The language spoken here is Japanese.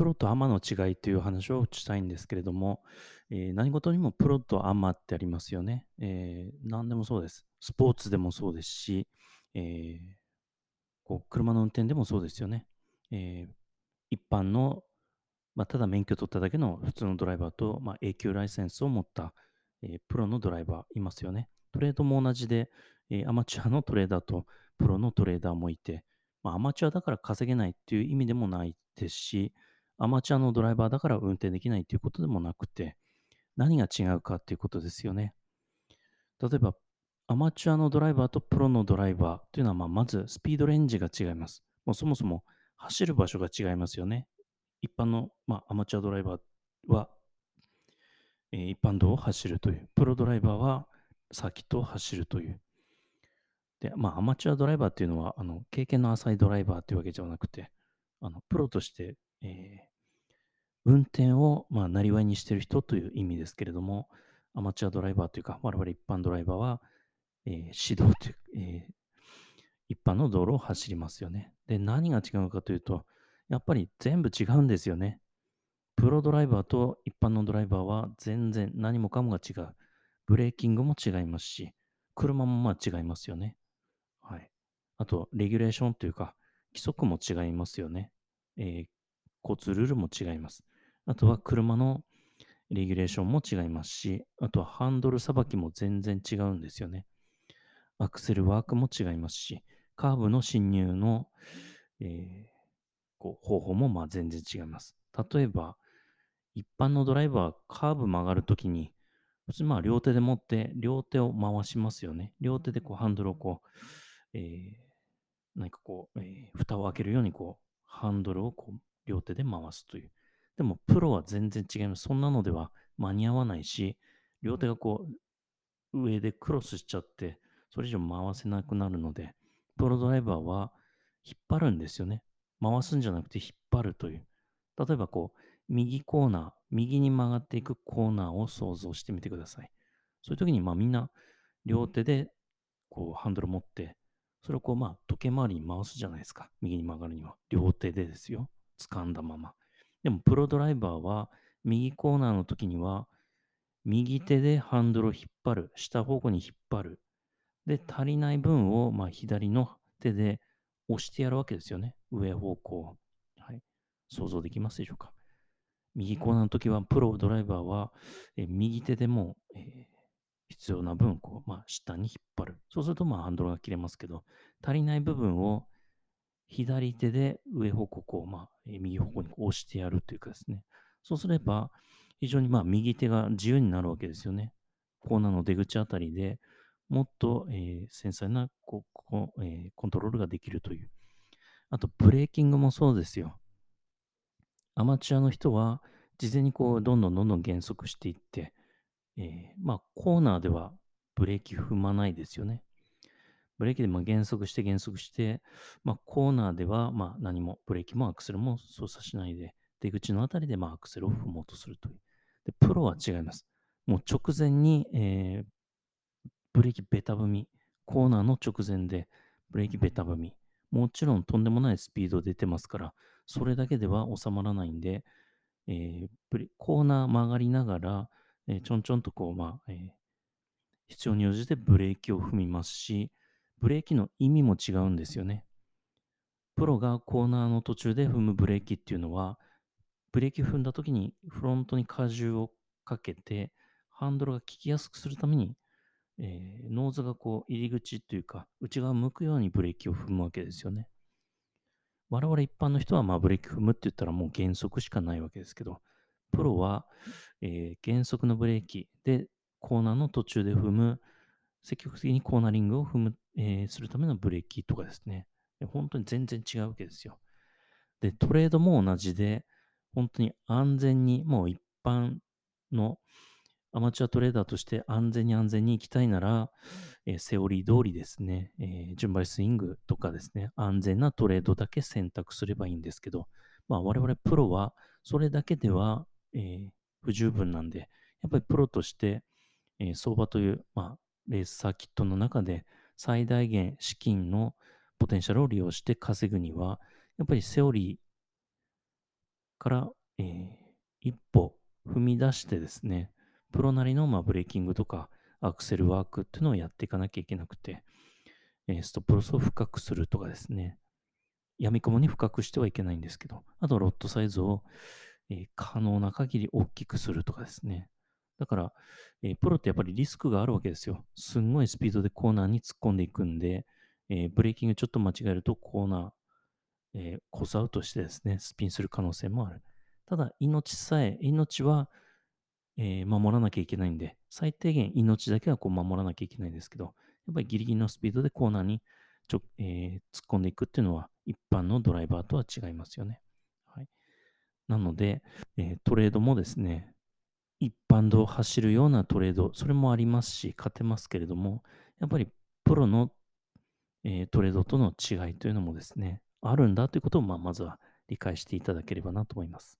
プロとアマの違いという話をしたいんですけれども、えー何事にもプロとアマってありますよね。えー何でもそうです。スポーツでもそうですし、えーこう車の運転でもそうですよね。え一般の、まあ、ただ免許取っただけの普通のドライバーと、まあ、永久ライセンスを持った、えプロのドライバーいますよね。トレードも同じで、えアマチュアのトレーダーとプロのトレーダーもいて、まあ、アマチュアだから稼げないっていう意味でもないですし、アマチュアのドライバーだから運転できないということでもなくて、何が違うかっていうことですよね。例えば、アマチュアのドライバーとプロのドライバーというのは、まあ、まずスピードレンジが違います。もうそもそも走る場所が違いますよね。一般の、まあ、アマチュアドライバーは、えー一般道を走るという。プロドライバーはサーキットを走るという。で、まあ、アマチュアドライバーっていうのは、あの、経験の浅いドライバーというわけじゃなくて、あの、プロとして、えー運転を、まあ、なりわいにしている人という意味ですけれども、アマチュアドライバーというか、我々一般ドライバーは、えー指導という、えー一般の道路を走りますよね。で、何が違うかというと、やっぱり全部違うんですよね。プロドライバーと一般のドライバーは全然何もかもが違う。ブレーキングも違いますし、車もまあ違いますよね。はい。あと、レギュレーションというか、規則も違いますよね。えー交通ルールも違います。あとは車のレギュレーションも違いますし、あとはハンドルさばきも全然違うんですよね。アクセルワークも違いますし、カーブの進入の、えーこう方法もまあ全然違います。例えば、一般のドライバーカーブ曲がるときに、普通まあ両手で持って、両手を回しますよね。両手でこうハンドルをこう、えー何かこう、えー蓋を開けるようにこう、ハンドルをこう両手で回すという。でも、プロは全然違います。そんなのでは間に合わないし、両手がこう、上でクロスしちゃって、それ以上回せなくなるので、プロドライバーは引っ張るんですよね。回すんじゃなくて引っ張るという。例えばこう、右コーナー、右に曲がっていくコーナーを想像してみてください。そういう時に、まあみんな両手でこうハンドル持って、それをこうまあ時計回りに回すじゃないですか。右に曲がるには。両手でですよ。掴んだまま。でもプロドライバーは右コーナーの時には右手でハンドルを引っ張る。下方向に引っ張る。で、足りない分をまあ左の手で押してやるわけですよね。上方向。はい。想像できますでしょうか？右コーナーの時は、プロドライバーは、えー右手でも、えー必要な分、こう、まあ、下に引っ張る。そうすると、まあ、ハンドルが切れますけど、足りない部分を左手で上方向、こう、まあ、右方向に押してやるというかですね。そうすれば、非常にまあ、右手が自由になるわけですよね。コーナーの出口あたりでもっと、えー繊細なこうこえーコントロールができるという。あと、ブレーキングもそうですよ。アマチュアの人は、事前にこう、どんどんどんどん減速していって、えーまあ、コーナーではブレーキ踏まないですよね。ブレーキでまあ減速して減速して、まあ、コーナーではま何もブレーキもアクセルも操作しないで、出口のあたりでまあアクセルを踏もうとするという。で、プロは違います。もう直前に、えーブレーキベタ踏み、コーナーの直前でブレーキベタ踏み、もちろんとんでもないスピード出てますから、それだけでは収まらないんで、えーブレコーナー曲がりながら、えーちょんちょんとこう、まあ、えー必要に応じてブレーキを踏みますし、ブレーキの意味も違うんですよね。プロがコーナーの途中で踏むブレーキっていうのは、ブレーキ踏んだ時にフロントに荷重をかけて、ハンドルが効きやすくするために、えーノーズがこう入り口というか、内側向くようにブレーキを踏むわけですよね。我々一般の人はまあブレーキ踏むって言ったらもう減速しかないわけですけど、プロは、えー減速のブレーキでコーナーの途中で踏む、積極的にコーナリングを踏む、えーするためのブレーキとかですね。本当に全然違うわけですよ。で、トレードも同じで、本当に安全に、もう一般のアマチュアトレーダーとして安全に安全に行きたいなら、えーセオリー通りですね、えー順張りスイングとかですね、安全なトレードだけ選択すればいいんですけど、まあ我々プロはそれだけでは、えー不十分なんで、やっぱりプロとして、え相場という、まあ、レースサーキットの中で最大限資金のポテンシャルを利用して稼ぐには、やっぱりセオリーから、えー一歩踏み出してですね、プロなりの、まあ、ブレーキングとかアクセルワークっていうのをやっていかなきゃいけなくて、えーストップロスを深くするとかですね、闇雲に深くしてはいけないんですけど、あとロットサイズを、えー可能な限り大きくするとかですね。だから、えープロってやっぱりリスクがあるわけですよ。すんごいスピードでコーナーに突っ込んでいくんで、えーブレーキングちょっと間違えるとコーナー、えーコースアウトしてですね、スピンする可能性もある。ただ、命さえ、命は、えー守らなきゃいけないんで、最低限命だけはこう守らなきゃいけないんですけど、やっぱりギリギリのスピードでコーナーにちょ、えー突っ込んでいくっていうのは、一般のドライバーとは違いますよね。はい、なので、えートレードもですね、一般道を走るようなトレード、それもありますし、勝てますけれども、やっぱりプロの、えートレードとの違いというのもですね、あるんだということを、まあ、まずは理解していただければなと思います。